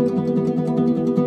Música